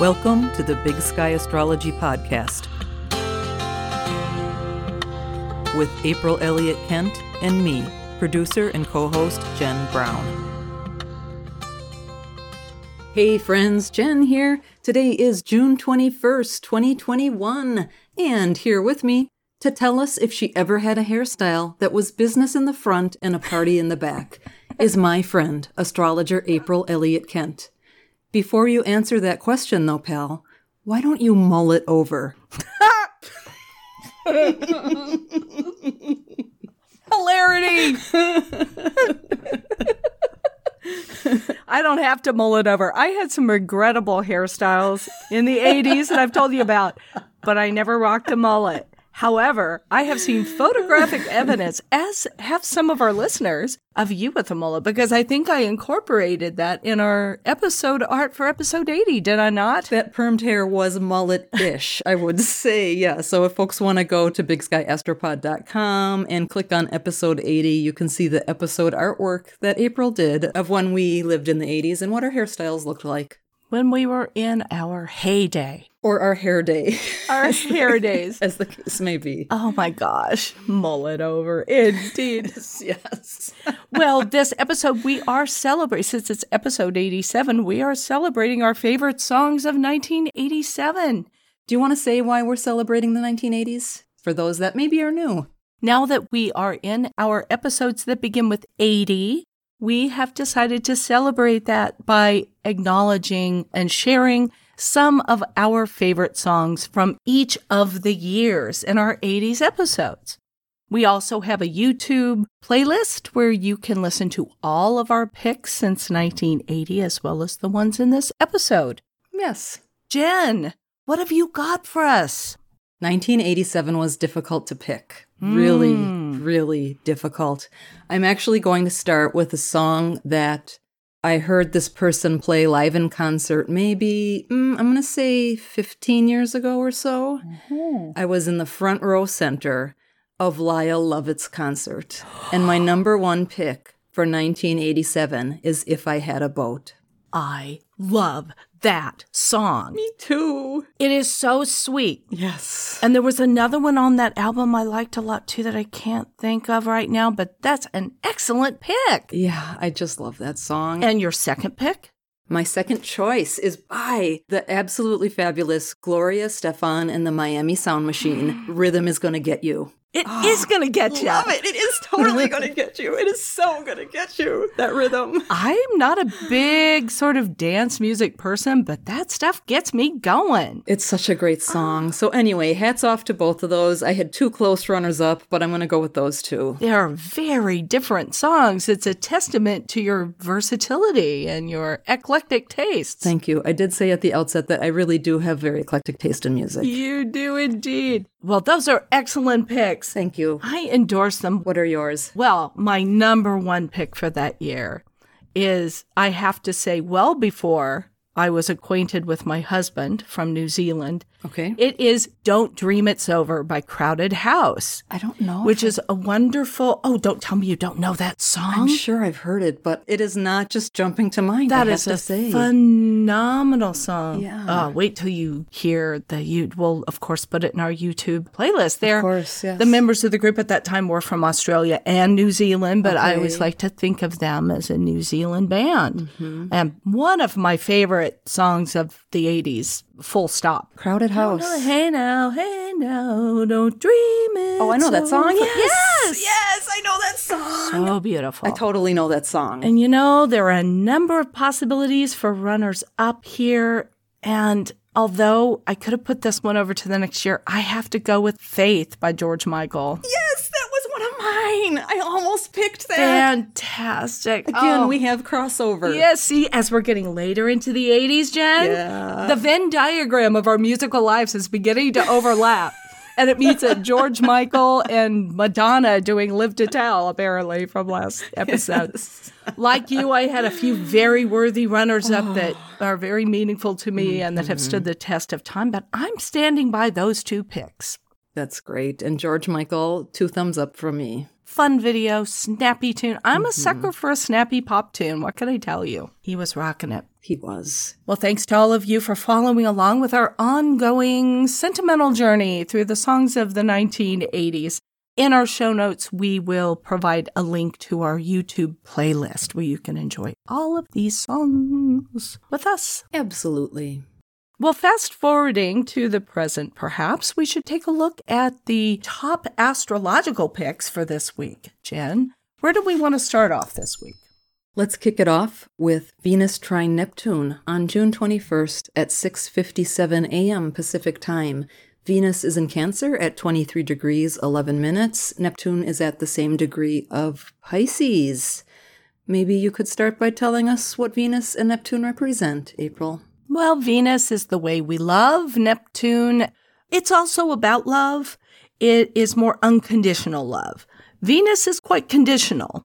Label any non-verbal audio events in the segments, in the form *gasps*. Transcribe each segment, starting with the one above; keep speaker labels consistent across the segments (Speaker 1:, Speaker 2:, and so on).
Speaker 1: Welcome to the Big Sky Astrology Podcast with April Elliott Kent and me, producer and co host Jen Brown. Hey friends, Jen here. Today is June 21st, 2021, and here with me to tell us if she ever had a hairstyle that was business in the front and a party in the back is my friend, astrologer April Elliott Kent. Before you answer that question, though, pal, why don't you mull it over? *laughs*
Speaker 2: Hilarity! I don't have to mull it over. I had some regrettable hairstyles in the 80s that I've told you about, but I never rocked a mullet. However, I have seen photographic *laughs* evidence, as have some of our listeners, of you with a mullet because I think I incorporated that in our episode art for episode 80, did I not?
Speaker 1: That permed hair was mullet ish, I would say. Yeah. So if folks want to go to bigskyastropod.com and click on episode 80, you can see the episode artwork that April did of when we lived in the 80s and what our hairstyles looked like.
Speaker 2: When we were in our heyday.
Speaker 1: Or our hair day.
Speaker 2: Our *laughs* hair days.
Speaker 1: As the case may be.
Speaker 2: Oh my gosh. Mullet over. Indeed.
Speaker 1: yes. *laughs* yes.
Speaker 2: well, this episode, we are celebrating, since it's episode 87, we are celebrating our favorite songs of 1987.
Speaker 1: Do you want to say why we're celebrating the 1980s? For those that maybe are new.
Speaker 2: Now that we are in our episodes that begin with 80, we have decided to celebrate that by acknowledging and sharing some of our favorite songs from each of the years in our 80s episodes. We also have a YouTube playlist where you can listen to all of our picks since 1980, as well as the ones in this episode.
Speaker 1: Yes.
Speaker 2: Jen, what have you got for us?
Speaker 1: 1987 was difficult to pick. Really, mm. really difficult. I'm actually going to start with a song that I heard this person play live in concert maybe, mm, I'm going to say 15 years ago or so. Mm-hmm. I was in the front row center of Lyle Lovett's concert. and my number *gasps* one pick for 1987 is If I Had a Boat.
Speaker 2: I love that song.
Speaker 1: Me too.
Speaker 2: It is so sweet.
Speaker 1: Yes.
Speaker 2: And there was another one on that album I liked a lot too that I can't think of right now, but that's an excellent pick.
Speaker 1: Yeah, I just love that song.
Speaker 2: And your second pick?
Speaker 1: My second choice is by the absolutely fabulous Gloria Estefan and the Miami Sound Machine. *gasps* Rhythm is going to get you.
Speaker 2: It oh, is going to get you.
Speaker 1: Love it. It is totally going *laughs* to get you. It is so going to get you. That rhythm.
Speaker 2: I'm not a big sort of dance music person, but that stuff gets me going.
Speaker 1: It's such a great song. So anyway, hats off to both of those. I had two close runners up, but I'm going to go with those two.
Speaker 2: They are very different songs. It's a testament to your versatility and your eclectic tastes.
Speaker 1: Thank you. I did say at the outset that I really do have very eclectic taste in music.
Speaker 2: You do indeed. Well, those are excellent picks.
Speaker 1: Thank you.
Speaker 2: I endorse them.
Speaker 1: What are yours?
Speaker 2: Well, my number one pick for that year is, I have to say, well before I was acquainted with my husband from New Zealand.
Speaker 1: Okay.
Speaker 2: It is Don't Dream It's Over by Crowded House.
Speaker 1: I don't know.
Speaker 2: Which is a wonderful. Oh, don't tell me you don't know that song.
Speaker 1: I'm sure I've heard it, but it is not just jumping to mind.
Speaker 2: That is
Speaker 1: a
Speaker 2: say. phenomenal song.
Speaker 1: Yeah.
Speaker 2: Uh, wait till you hear the you. We'll of course put it in our YouTube playlist. There,
Speaker 1: of course, yes.
Speaker 2: The members of the group at that time were from Australia and New Zealand, but okay. I always like to think of them as a New Zealand band. Mm-hmm. And one of my favorite songs of the '80s full stop.
Speaker 1: Crowded House.
Speaker 2: hey now, hey now, don't dream it.
Speaker 1: Oh, I know that song.
Speaker 2: Yes.
Speaker 1: yes, yes, I know that song.
Speaker 2: So beautiful.
Speaker 1: I totally know that song.
Speaker 2: And you know, there are a number of possibilities for runners up here. And although I could have put this one over to the next year, I have to go with Faith by George Michael.
Speaker 1: Yes, that was one of mine. I almost picked that.
Speaker 2: Fantastic.
Speaker 1: Again, oh. we have crossover.
Speaker 2: Yeah, see, as we're getting later into the 80s, Jen,
Speaker 1: yeah.
Speaker 2: the Venn diagram of our musical lives is beginning to overlap. *laughs* and it meets a George Michael and Madonna doing Live to Tell, apparently, from last *laughs* episode. Yes. like you, I had a few very worthy runners up oh. *sighs* that are very meaningful to me mm-hmm. and that have stood the test of time, but I'm standing by those two picks.
Speaker 1: That's great. And George Michael, two thumbs up from me.
Speaker 2: fun video, snappy tune. I'm a mm-hmm. sucker for a snappy pop tune. What can I tell you? He was rocking it.
Speaker 1: He was.
Speaker 2: Well, thanks to all of you for following along with our ongoing sentimental journey through the songs of the 1980s. In our show notes, we will provide a link to our YouTube playlist where you can enjoy all of these songs with us.
Speaker 1: Absolutely.
Speaker 2: Well, fast forwarding to the present, perhaps we should take a look at the top astrological picks for this week. Jen, where do we want to start off this week?
Speaker 1: Let's kick it off with Venus trine Neptune on June 21st at 6:57 a.m. Pacific Time. Venus is in Cancer at 23 degrees 11 minutes. Neptune is at the same degree of Pisces. Maybe you could start by telling us what Venus and Neptune represent, April.
Speaker 2: Well, Venus is the way we love. Neptune, it's also about love. It is more unconditional love. Venus is quite conditional.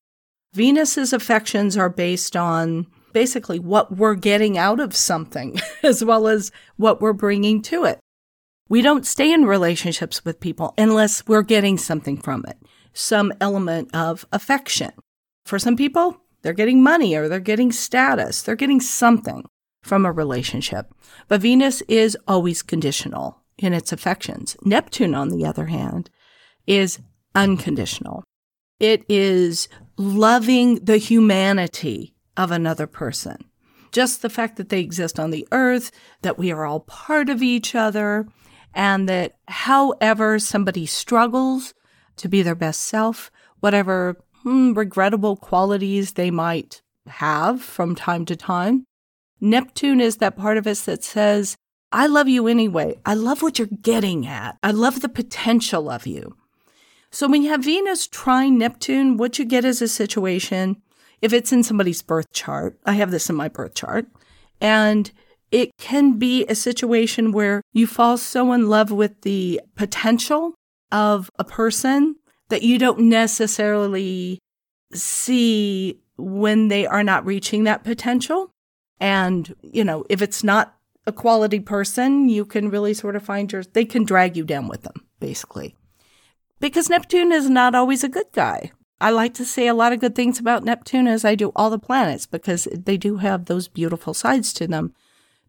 Speaker 2: Venus's affections are based on basically what we're getting out of something *laughs* as well as what we're bringing to it. We don't stay in relationships with people unless we're getting something from it, some element of affection. For some people, they're getting money or they're getting status, they're getting something from a relationship. But Venus is always conditional in its affections. Neptune, on the other hand, is unconditional. It is loving the humanity of another person. Just the fact that they exist on the earth, that we are all part of each other, and that however somebody struggles to be their best self, whatever hmm, regrettable qualities they might have from time to time, Neptune is that part of us that says, I love you anyway. I love what you're getting at. I love the potential of you. So when you have Venus trine Neptune, what you get is a situation, if it's in somebody's birth chart, I have this in my birth chart, and it can be a situation where you fall so in love with the potential of a person that you don't necessarily see when they are not reaching that potential. And, you know, if it's not a quality person, you can really sort of find your, they can drag you down with them, basically. Because Neptune is not always a good guy. I like to say a lot of good things about Neptune as I do all the planets because they do have those beautiful sides to them.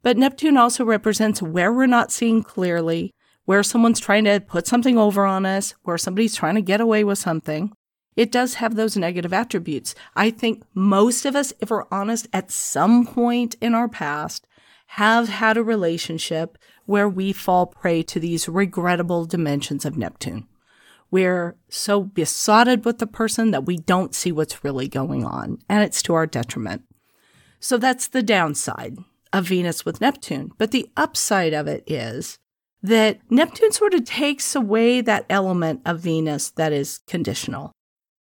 Speaker 2: But Neptune also represents where we're not seeing clearly, where someone's trying to put something over on us, where somebody's trying to get away with something. It does have those negative attributes. I think most of us, if we're honest, at some point in our past, have had a relationship where we fall prey to these regrettable dimensions of Neptune. We're so besotted with the person that we don't see what's really going on, and it's to our detriment. So that's the downside of Venus with Neptune. But the upside of it is that Neptune sort of takes away that element of Venus that is conditional.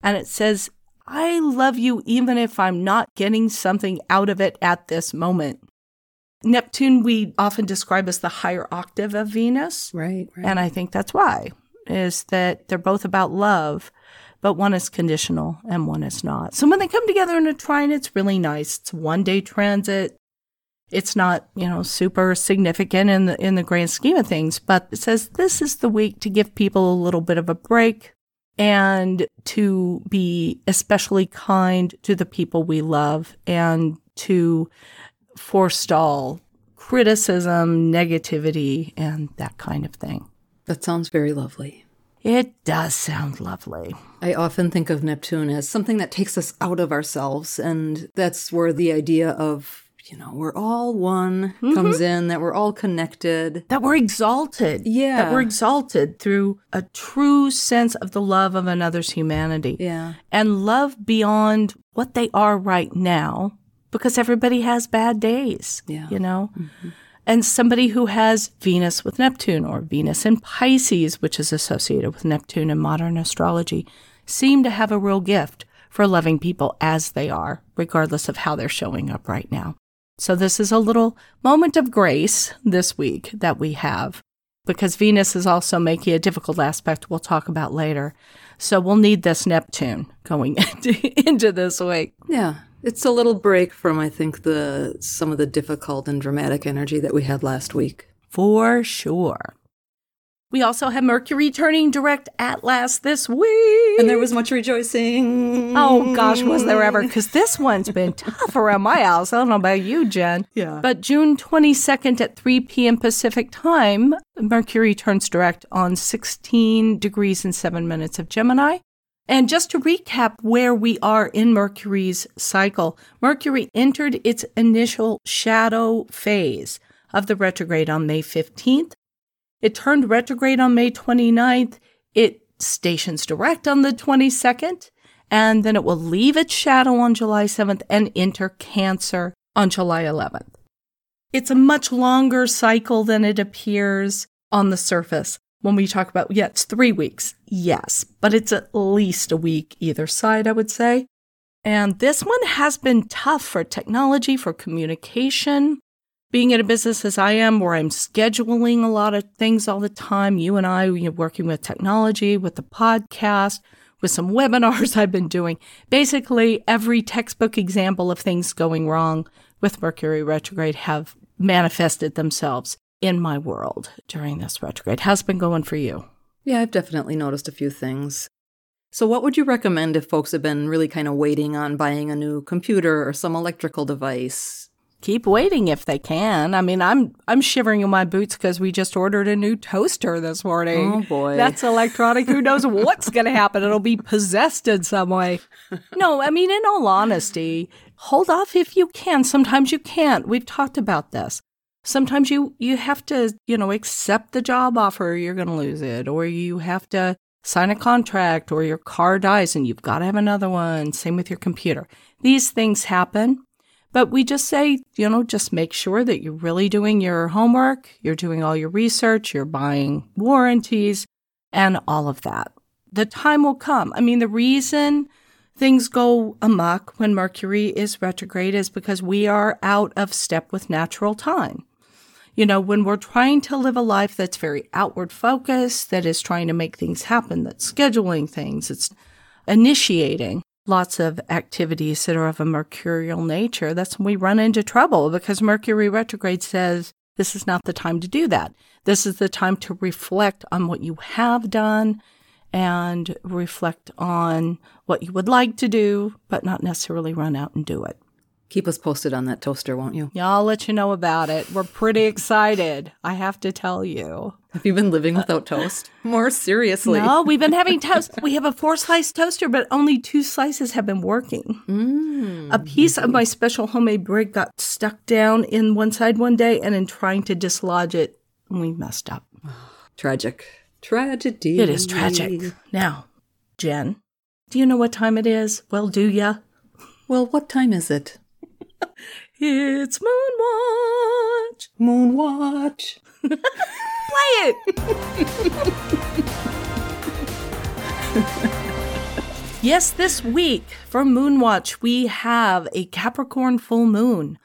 Speaker 2: And it says, I love you even if I'm not getting something out of it at this moment. Neptune, we often describe as the higher octave of Venus.
Speaker 1: Right, right.
Speaker 2: And I think that's why is that they're both about love, but one is conditional and one is not. So when they come together in a trine, it's really nice. It's one day transit. It's not, you know, super significant in the in the grand scheme of things, but it says this is the week to give people a little bit of a break and to be especially kind to the people we love and to forestall criticism, negativity, and that kind of thing.
Speaker 1: That sounds very lovely.
Speaker 2: It does sound lovely.
Speaker 1: I often think of Neptune as something that takes us out of ourselves, and that's where the idea of, you know, we're all one comes mm-hmm. in, that we're all connected.
Speaker 2: That we're exalted.
Speaker 1: Yeah.
Speaker 2: That we're exalted through a true sense of the love of another's humanity.
Speaker 1: Yeah.
Speaker 2: And love beyond what they are right now, because everybody has bad days.
Speaker 1: Yeah.
Speaker 2: You know? Mm-hmm. And somebody who has Venus with Neptune or Venus in Pisces, which is associated with Neptune in modern astrology, seem to have a real gift for loving people as they are, regardless of how they're showing up right now. So, this is a little moment of grace this week that we have because Venus is also making a difficult aspect we'll talk about later. So, we'll need this Neptune going into, *laughs* into this week.
Speaker 1: Yeah. It's a little break from I think the some of the difficult and dramatic energy that we had last week.
Speaker 2: For sure. We also have Mercury turning direct at last this week.
Speaker 1: And there was much rejoicing.
Speaker 2: Oh gosh, was there ever? Because this one's been *laughs* tough around my house. I don't know about you, Jen.
Speaker 1: Yeah.
Speaker 2: But June 22nd at 3 p.m. Pacific time, Mercury turns direct on 16 degrees and 7 minutes of Gemini. And just to recap where we are in Mercury's cycle, Mercury entered its initial shadow phase of the retrograde on May 15th it turned retrograde on May 29th. It stations direct on the 22nd, and then it will leave its shadow on July 7th and enter Cancer on July 11th. It's a much longer cycle than it appears on the surface. When we talk about, yeah, it's three weeks. Yes, but it's at least a week either side, I would say. And this one has been tough for technology, for communication, being in a business as I am, where I'm scheduling a lot of things all the time, you and I, you know, working with technology, with the podcast, with some *laughs* webinars I've been doing, basically every textbook example of things going wrong with Mercury retrograde have manifested themselves in my world during this retrograde. How's it been going for you?
Speaker 1: Yeah, I've definitely noticed a few things. So, what would you recommend if folks have been really kind of waiting on buying a new computer or some electrical device?
Speaker 2: Keep waiting if they can. I mean, I'm I'm shivering in my boots because we just ordered a new toaster this morning.
Speaker 1: Oh boy,
Speaker 2: that's electronic. Who knows what's going to happen? It'll be possessed in some way. *laughs* No, I mean, in all honesty, hold off if you can. Sometimes you can't. We've talked about this. Sometimes you you have to you know accept the job offer. You're going to lose it, or you have to sign a contract, or your car dies and you've got to have another one. Same with your computer. These things happen. But we just say, you know, just make sure that you're really doing your homework, you're doing all your research, you're buying warranties, and all of that. The time will come. I mean, the reason things go amok when Mercury is retrograde is because we are out of step with natural time. You know, when we're trying to live a life that's very outward focused, that is trying to make things happen, that's scheduling things, it's initiating, lots of activities that are of a mercurial nature, that's when we run into trouble because Mercury retrograde says this is not the time to do that. This is the time to reflect on what you have done and reflect on what you would like to do, but not necessarily run out and do it.
Speaker 1: Keep us posted on that toaster, won't you?
Speaker 2: Yeah, I'll let you know about it. We're pretty excited, I have to tell you.
Speaker 1: Have you been living without toast? More seriously.
Speaker 2: No, we've been having toast. We have a four slice toaster, but only two slices have been working.
Speaker 1: Mm.
Speaker 2: A piece of my special homemade bread got stuck down in one side one day, and in trying to dislodge it, we messed up. *sighs*
Speaker 1: Tragic. Tragedy.
Speaker 2: It is tragic. Now, Jen, do you know what time it is? Well, do ya?
Speaker 1: Well, what time is it? *laughs*
Speaker 2: It's Moonwatch.
Speaker 1: Moonwatch.
Speaker 2: Play it. yes, this week for Moonwatch, we have a Capricorn full moon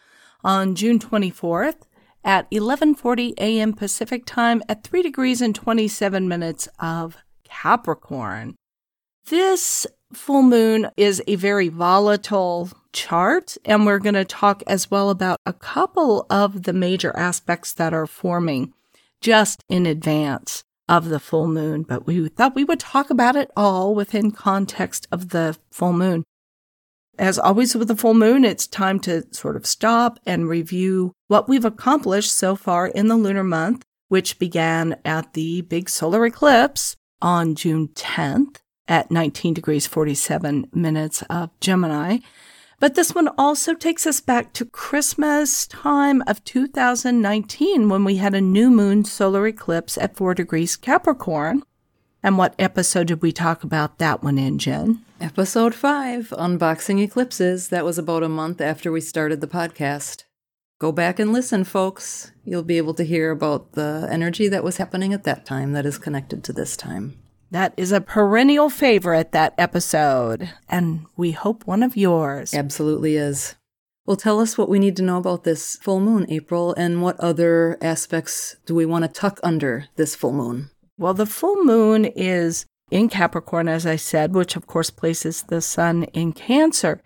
Speaker 2: on June 24th at 11:40 a.m. Pacific time at 3 degrees and 27 minutes of Capricorn. This full moon is a very volatile chart, and we're going to talk as well about a couple of the major aspects that are forming just in advance of the full moon. But we thought we would talk about it all within context of the full moon. As always with the full moon, it's time to sort of stop and review what we've accomplished so far in the lunar month, which began at the big solar eclipse on June 10th at 19 degrees 47 minutes of Gemini. But this one also takes us back to Christmas time of 2019 when we had a new moon solar eclipse at 4 degrees Capricorn. And what episode did we talk about that one in, Jen?
Speaker 1: Episode 5 Unboxing Eclipses. That was about a month after we started the podcast. Go back and listen, folks. You'll be able to hear about the energy that was happening at that time that is connected to this time.
Speaker 2: That is a perennial favorite, that episode, and we hope one of yours.
Speaker 1: Absolutely is. Well, tell us what we need to know about this full moon, April, and what other aspects do we want to tuck under this full moon?
Speaker 2: Well, the full moon is in Capricorn, as I said, which of course places the sun in Cancer.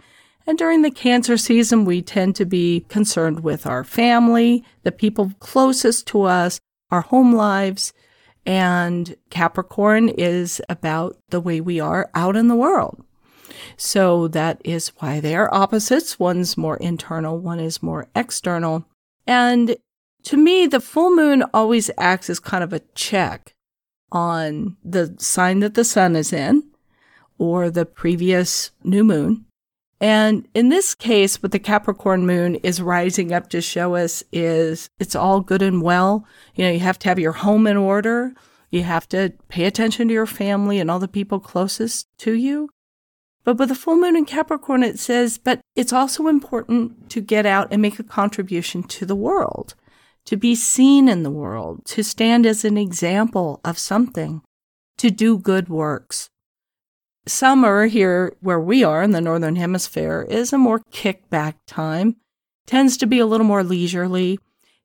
Speaker 2: And during the Cancer season, we tend to be concerned with our family, the people closest to us, our home lives, And Capricorn is about the way we are out in the world. So that is why they are opposites. One's more internal, one is more external. And to me, the full moon always acts as kind of a check on the sign that the sun is in or the previous new moon. And in this case, what the Capricorn moon is rising up to show us is it's all good and well. You know, you have to have your home in order. You have to pay attention to your family and all the people closest to you. But with the full moon in Capricorn, it says, but it's also important to get out and make a contribution to the world, to be seen in the world, to stand as an example of something, to do good works. Summer here where we are in the Northern Hemisphere is a more kickback time, tends to be a little more leisurely,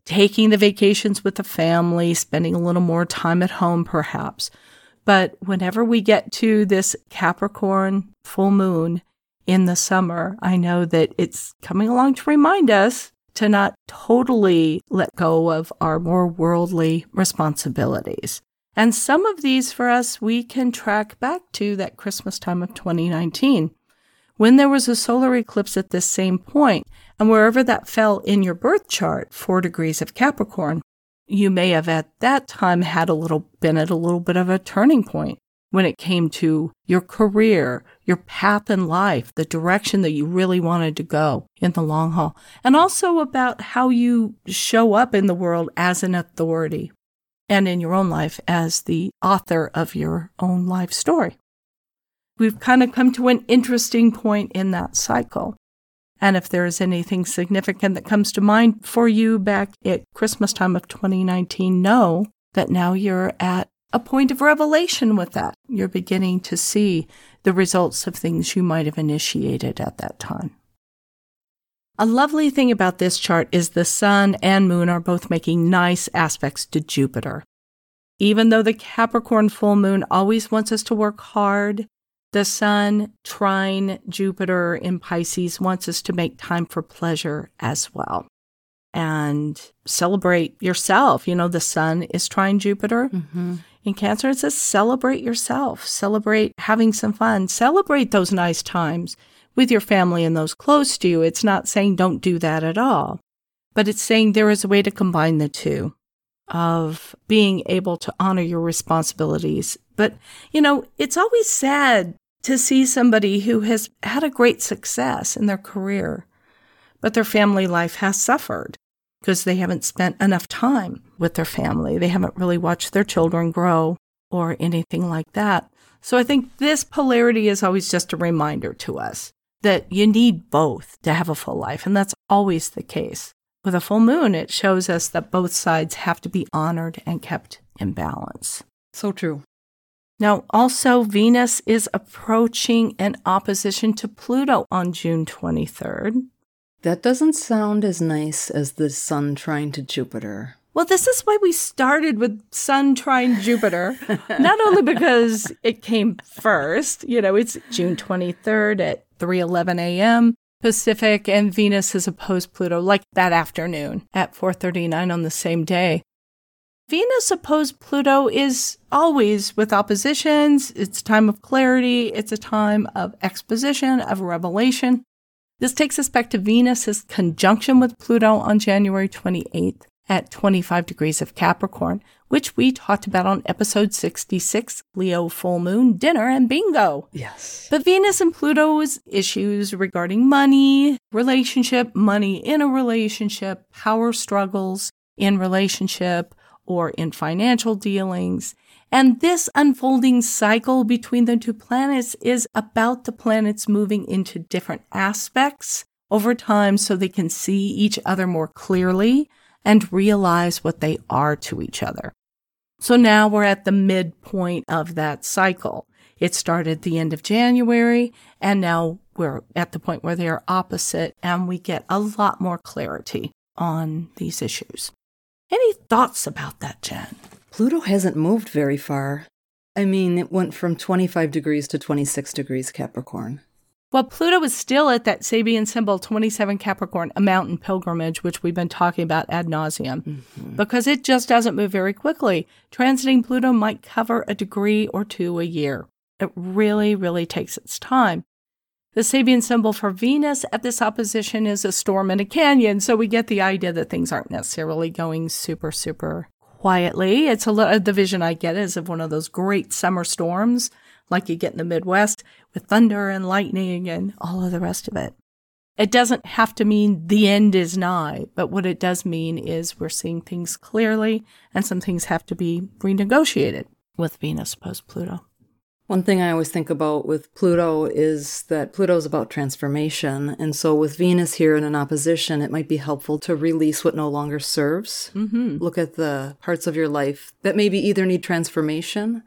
Speaker 2: taking the vacations with the family, spending a little more time at home perhaps. But whenever we get to this Capricorn full moon in the summer, I know that it's coming along to remind us to not totally let go of our more worldly responsibilities. And some of these for us, we can track back to that Christmas time of 2019 when there was a solar eclipse at this same point, and wherever that fell in your birth chart, four degrees of Capricorn, you may have at that time had a little been at a little bit of a turning point when it came to your career, your path in life, the direction that you really wanted to go in the long haul, and also about how you show up in the world as an authority and in your own life as the author of your own life story. We've kind of come to an interesting point in that cycle. And if there is anything significant that comes to mind for you back at Christmas time of 2019, know that now you're at a point of revelation with that. You're beginning to see the results of things you might have initiated at that time. A lovely thing about this chart is the sun and moon are both making nice aspects to Jupiter. Even though the Capricorn full moon always wants us to work hard the sun trine Jupiter in Pisces wants us to make time for pleasure as well and celebrate yourself. You know, the sun is trine Jupiter. Mm-hmm. In Cancer, it says celebrate yourself, celebrate having some fun, celebrate those nice times with your family and those close to you. It's not saying don't do that at all, but it's saying there is a way to combine the two of being able to honor your responsibilities but, you know, it's always sad to see somebody who has had a great success in their career, but their family life has suffered because they haven't spent enough time with their family. They haven't really watched their children grow or anything like that. So I think this polarity is always just a reminder to us that you need both to have a full life. And that's always the case. With a full moon, it shows us that both sides have to be honored and kept in balance.
Speaker 1: So true.
Speaker 2: Now, also, Venus is approaching an opposition to Pluto on June 23rd.
Speaker 1: That doesn't sound as nice as the Sun trying to Jupiter.
Speaker 2: Well, this is why we started with Sun trine Jupiter, *laughs* not only because it came first, you know, it's June 23rd at 3:11 a.m. Pacific and Venus has opposed Pluto like that afternoon at 4:39 on the same day. Venus opposed Pluto is always with oppositions. It's a time of clarity. It's a time of exposition, of revelation. This takes us back to Venus's conjunction with Pluto on January 28th at 25 degrees of Capricorn, which we talked about on episode 66, Leo full moon, dinner, and bingo.
Speaker 1: Yes.
Speaker 2: But Venus and Pluto's issues regarding money, relationship, money in a relationship, power struggles in relationship, or in financial dealings. And this unfolding cycle between the two planets is about the planets moving into different aspects over time so they can see each other more clearly and realize what they are to each other. So now we're at the midpoint of that cycle. It started the end of January, and now we're at the point where they are opposite, and we get a lot more clarity on these issues. Any thoughts about that, Jen?
Speaker 1: Pluto hasn't moved very far. I mean, it went from 25 degrees to 26 degrees Capricorn.
Speaker 2: Well, Pluto is still at that Sabian symbol 27 Capricorn, a mountain pilgrimage, which we've been talking about ad nauseum, mm-hmm. because it just doesn't move very quickly. Transiting Pluto might cover a degree or two a year. It really, really takes its time. The Sabian symbol for Venus at this opposition is a storm in a canyon, so we get the idea that things aren't necessarily going super, super quietly. It's a little, the vision I get is of one of those great summer storms like you get in the Midwest with thunder and lightning and all of the rest of it. It doesn't have to mean the end is nigh, but what it does mean is we're seeing things clearly and some things have to be renegotiated with Venus post Pluto.
Speaker 1: One thing I always think about with Pluto is that Pluto is about transformation. And so with Venus here in an opposition, it might be helpful to release what no longer serves. Mm-hmm. Look at the parts of your life that maybe either need transformation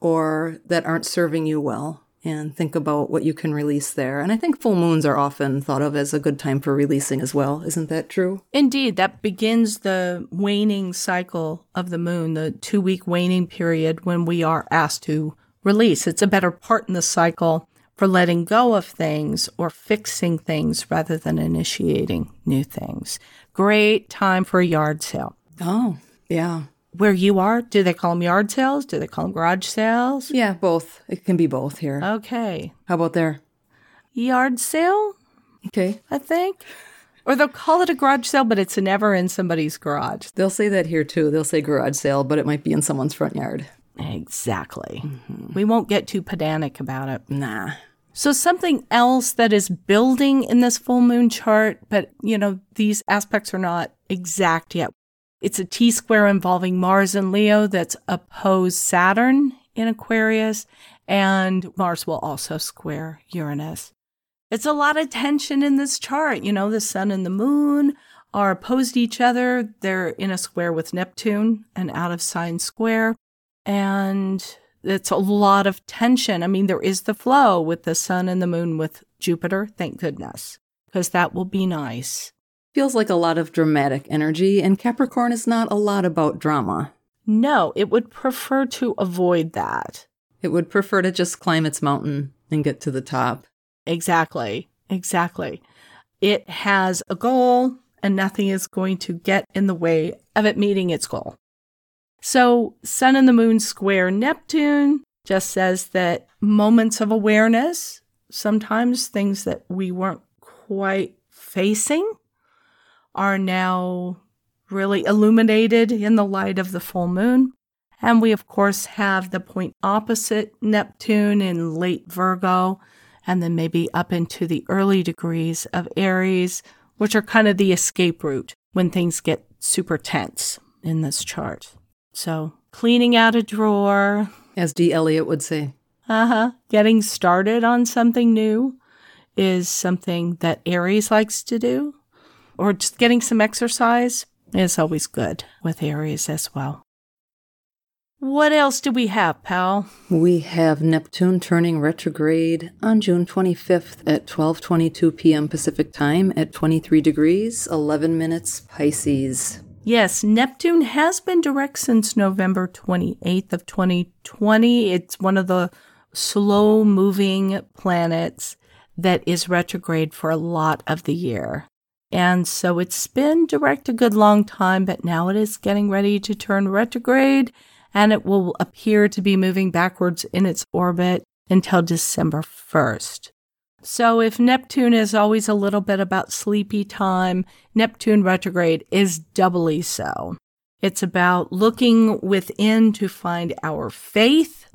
Speaker 1: or that aren't serving you well and think about what you can release there. And I think full moons are often thought of as a good time for releasing as well. Isn't that true?
Speaker 2: Indeed. That begins the waning cycle of the moon, the two week waning period when we are asked to release. It's a better part in the cycle for letting go of things or fixing things rather than initiating new things. Great time for a yard sale.
Speaker 1: Oh, yeah.
Speaker 2: Where you are, do they call them yard sales? Do they call them garage sales?
Speaker 1: Yeah, both. It can be both here.
Speaker 2: Okay.
Speaker 1: How about there?
Speaker 2: Yard sale?
Speaker 1: Okay.
Speaker 2: I think. Or they'll call it a garage sale, but it's never in somebody's garage.
Speaker 1: They'll say that here too. They'll say garage sale, but it might be in someone's front yard.
Speaker 2: Exactly. Mm-hmm. We won't get too pedantic about it.
Speaker 1: Nah.
Speaker 2: So something else that is building in this full moon chart, but you know, these aspects are not exact yet. It's a T square involving Mars and Leo that's opposed Saturn in Aquarius, and Mars will also square Uranus. It's a lot of tension in this chart. You know, the sun and the moon are opposed each other. They're in a square with Neptune, an out of sign square. And it's a lot of tension. I mean, there is the flow with the sun and the moon with Jupiter, thank goodness, because that will be nice.
Speaker 1: Feels like a lot of dramatic energy, and Capricorn is not a lot about drama.
Speaker 2: No, it would prefer to avoid that.
Speaker 1: It would prefer to just climb its mountain and get to the top.
Speaker 2: Exactly. Exactly. It has a goal, and nothing is going to get in the way of it meeting its goal. So, Sun and the Moon square Neptune just says that moments of awareness, sometimes things that we weren't quite facing, are now really illuminated in the light of the full moon. And we, of course, have the point opposite Neptune in late Virgo, and then maybe up into the early degrees of Aries, which are kind of the escape route when things get super tense in this chart. So, cleaning out a drawer.
Speaker 1: As D. Eliot would say.
Speaker 2: Uh huh. Getting started on something new is something that Aries likes to do. Or just getting some exercise is always good with Aries as well. What else do we have, pal?
Speaker 1: We have Neptune turning retrograde on June 25th at 12:22 p.m. Pacific Time at 23 degrees 11 minutes Pisces.
Speaker 2: Yes, Neptune has been direct since November 28th of 2020. It's one of the slow moving planets that is retrograde for a lot of the year. And so it's been direct a good long time, but now it is getting ready to turn retrograde and it will appear to be moving backwards in its orbit until December 1st. So if Neptune is always a little bit about sleepy time, Neptune retrograde is doubly so. It's about looking within to find our faith.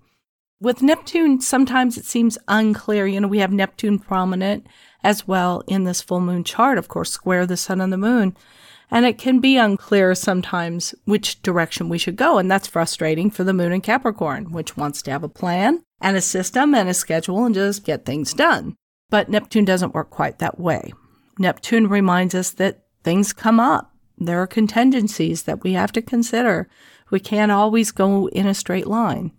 Speaker 2: With Neptune, sometimes it seems unclear. You know, we have Neptune prominent as well in this full moon chart, of course, square the sun and the moon. And it can be unclear sometimes which direction we should go. And that's frustrating for the moon in Capricorn, which wants to have a plan and a system and a schedule and just get things done. But Neptune doesn't work quite that way. Neptune reminds us that things come up. There are contingencies that we have to consider. We can't always go in a straight line.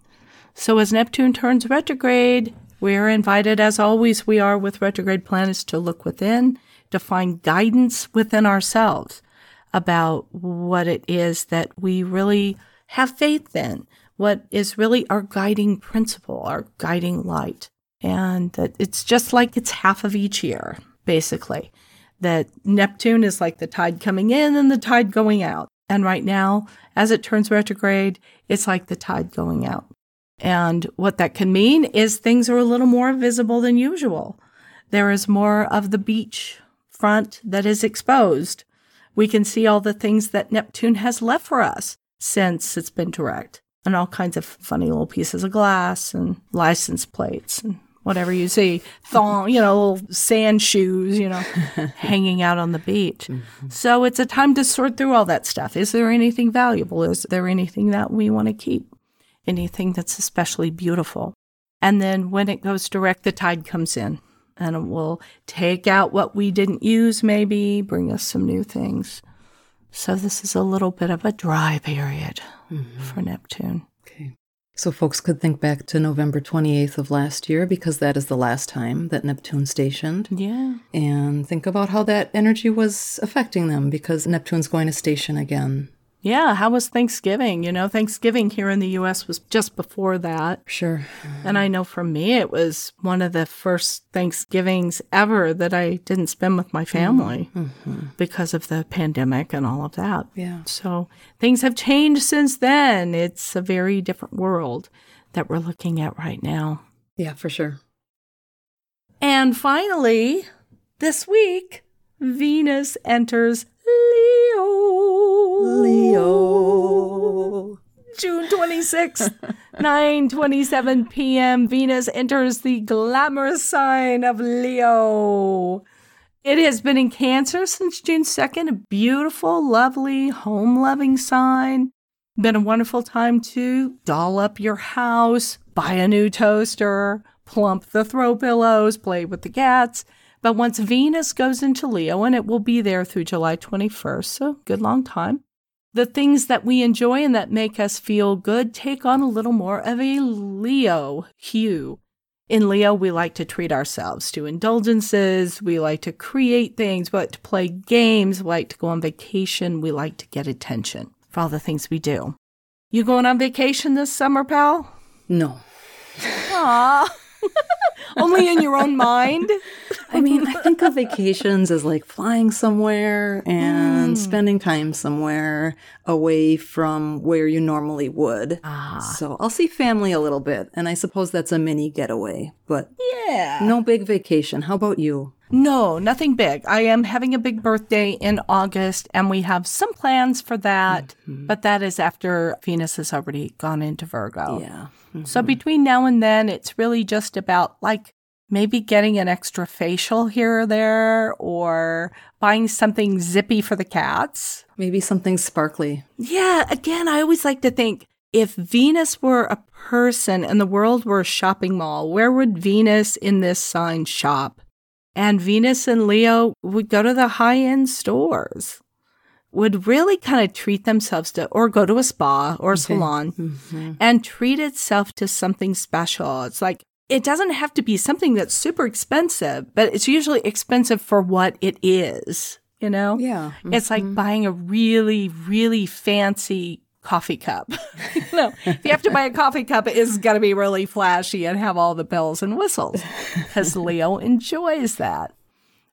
Speaker 2: So as Neptune turns retrograde, we are invited, as always we are with retrograde planets, to look within, to find guidance within ourselves about what it is that we really have faith in, what is really our guiding principle, our guiding light. and that it's just like it's half of each year, basically. That Neptune is like the tide coming in and the tide going out. And right now, as it turns retrograde, it's like the tide going out. And what that can mean is things are a little more visible than usual. There is more of the beach front that is exposed. We can see all the things that Neptune has left for us since it's been direct, and all kinds of funny little pieces of glass and license plates and whatever you see, thong, you know, sand shoes, you know, *laughs* hanging out on the beach. Mm-hmm. So it's a time to sort through all that stuff. Is there anything valuable? Is there anything that we want to keep? Anything that's especially beautiful? And then when it goes direct, the tide comes in and it will take out what we didn't use, maybe bring us some new things. So this is a little bit of a dry period mm-hmm. for Neptune. Okay.
Speaker 1: So folks could think back to November 28th of last year because that is the last time that Neptune stationed.
Speaker 2: Yeah.
Speaker 1: And think about how that energy was affecting them because Neptune's going to station again
Speaker 2: yeah, how was Thanksgiving? You know, Thanksgiving here in the US was just before that.
Speaker 1: Sure.
Speaker 2: And I know for me, it was one of the first Thanksgivings ever that I didn't spend with my family mm-hmm. because of the pandemic and all of that.
Speaker 1: Yeah.
Speaker 2: So things have changed since then. It's a very different world that we're looking at right now.
Speaker 1: Yeah, for sure.
Speaker 2: And finally, this week, Venus enters Leo.
Speaker 1: Leo.
Speaker 2: June 26th, 9:27 p.m. Venus enters the glamorous sign of Leo. It has been in Cancer since June 2nd, a beautiful, lovely, home-loving sign. Been a wonderful time to doll up your house, buy a new toaster, plump the throw pillows, play with the cats. But once Venus goes into Leo, and it will be there through July 21st, so good long time, the things that we enjoy and that make us feel good take on a little more of a Leo hue. In Leo, we like to treat ourselves to indulgences. We like to create things. We like to play games. We like to go on vacation. We like to get attention for all the things we do. You going on vacation this summer, pal?
Speaker 1: No.
Speaker 2: Aww. *laughs* Only in your own mind?
Speaker 1: I mean, I think of vacations as like flying somewhere and mm. spending time somewhere away from where you normally would. Ah. So I'll see family a little bit, and I suppose that's a mini getaway, but
Speaker 2: yeah.
Speaker 1: No big vacation. How about you?
Speaker 2: No, nothing big. I am having a big birthday in August, and we have some plans for that, mm-hmm. but that is after Venus has already gone into Virgo.
Speaker 1: Yeah.
Speaker 2: Mm-hmm. So between now and then, it's really just about like maybe getting an extra facial here or there or buying something zippy for the cats.
Speaker 1: Maybe something sparkly.
Speaker 2: Yeah. Again, I always like to think if Venus were a person and the world were a shopping mall, where would Venus in this sign shop? And Venus and Leo would go to the high end stores would really kind of treat themselves to, or go to a spa or a okay. salon mm-hmm. and treat itself to something special. It's like, it doesn't have to be something that's super expensive, but it's usually expensive for what it is, you know?
Speaker 1: Yeah.
Speaker 2: Mm-hmm. It's like mm-hmm. buying a really, really fancy coffee cup. *laughs* you know, if you have to buy a coffee cup, it's got to be really flashy and have all the bells and whistles because *laughs* Leo enjoys that.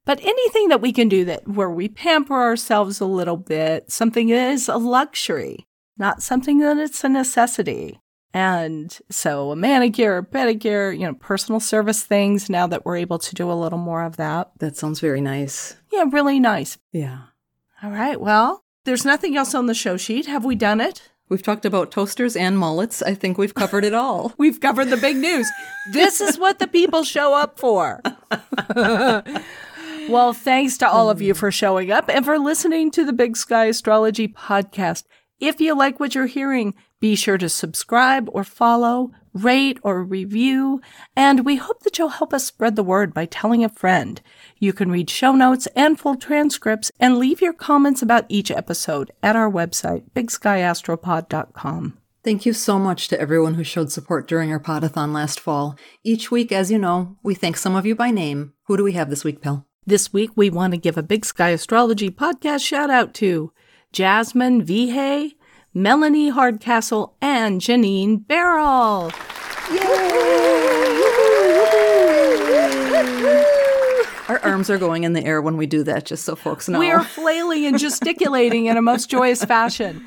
Speaker 2: But anything that we can do that where we pamper ourselves a little bit, something that is a luxury, not something that it's a necessity. And so a manicure, a pedicure, you know, personal service things now that we're able to do a little more of that.
Speaker 1: That sounds very nice.
Speaker 2: Yeah, really nice.
Speaker 1: Yeah.
Speaker 2: All right. Well, there's nothing else on the show sheet. Have we done it?
Speaker 1: We've talked about toasters and mullets. I think we've covered it all. *laughs*
Speaker 2: we've covered the big news. this is what the people show up for. *laughs* Well, thanks to all of you for showing up and for listening to the Big Sky Astrology podcast. If you like what you're hearing, be sure to subscribe or follow, rate or review, and we hope that you'll help us spread the word by telling a friend. You can read show notes and full transcripts and leave your comments about each episode at our website, bigskyastropod.com.
Speaker 1: Thank you so much to everyone who showed support during our podathon last fall. Each week, as you know, we thank some of you by name. Who do we have this week, Pell?
Speaker 2: This week, we want to give a Big Sky Astrology podcast shout out to Jasmine Vihey, Melanie Hardcastle, and Janine Barrel. Yay!
Speaker 3: Our arms are going in the air when we do that, just so folks know.
Speaker 2: We are flailing and gesticulating in a most joyous fashion.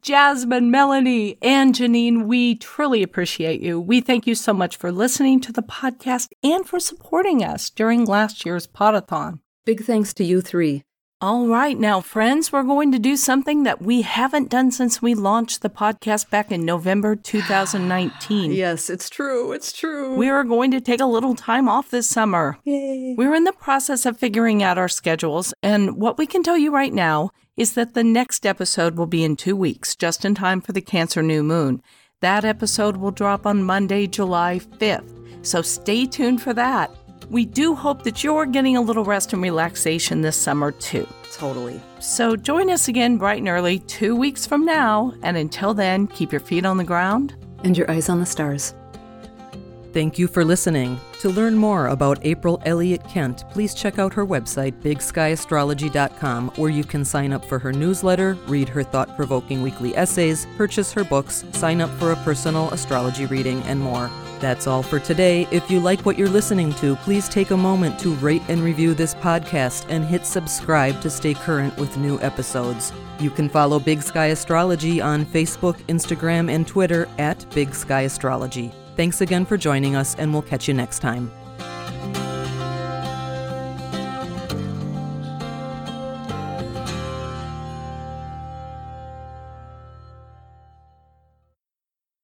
Speaker 2: Jasmine, Melanie, and Janine, we truly appreciate you. We thank you so much for listening to the podcast and for supporting us during last year's podathon.
Speaker 3: Big thanks to you three.
Speaker 2: All right, now, friends, we're going to do something that we haven't done since we launched the podcast back in November *sighs* 2019.
Speaker 3: yes, it's true. It's true.
Speaker 2: We are going to take a little time off this summer.
Speaker 3: Yay.
Speaker 2: We're in the process of figuring out our schedules, and what we can tell you right now is that the next episode will be in two weeks, just in time for the Cancer New Moon. That episode will drop on Monday, July 5th, so stay tuned for that. We do hope that you're getting a little rest and relaxation this summer, too.
Speaker 3: Totally.
Speaker 2: So join us again bright and early two weeks from now, and until then, keep your feet on the ground.
Speaker 3: And your eyes on the stars.
Speaker 1: Thank you for listening. To learn more about April Elliott Kent, please check out her website, bigskyAstrology.com, where you can sign up for her newsletter, read her thought provoking weekly essays, purchase her books, sign up for a personal astrology reading, and more. That's all for today. If you like what you're listening to, please take a moment to rate and review this podcast and hit subscribe to stay current with new episodes. You can follow Big Sky Astrology on Facebook, Instagram, and Twitter at Big Sky Astrology. Thanks again for joining us, and we'll catch you next time.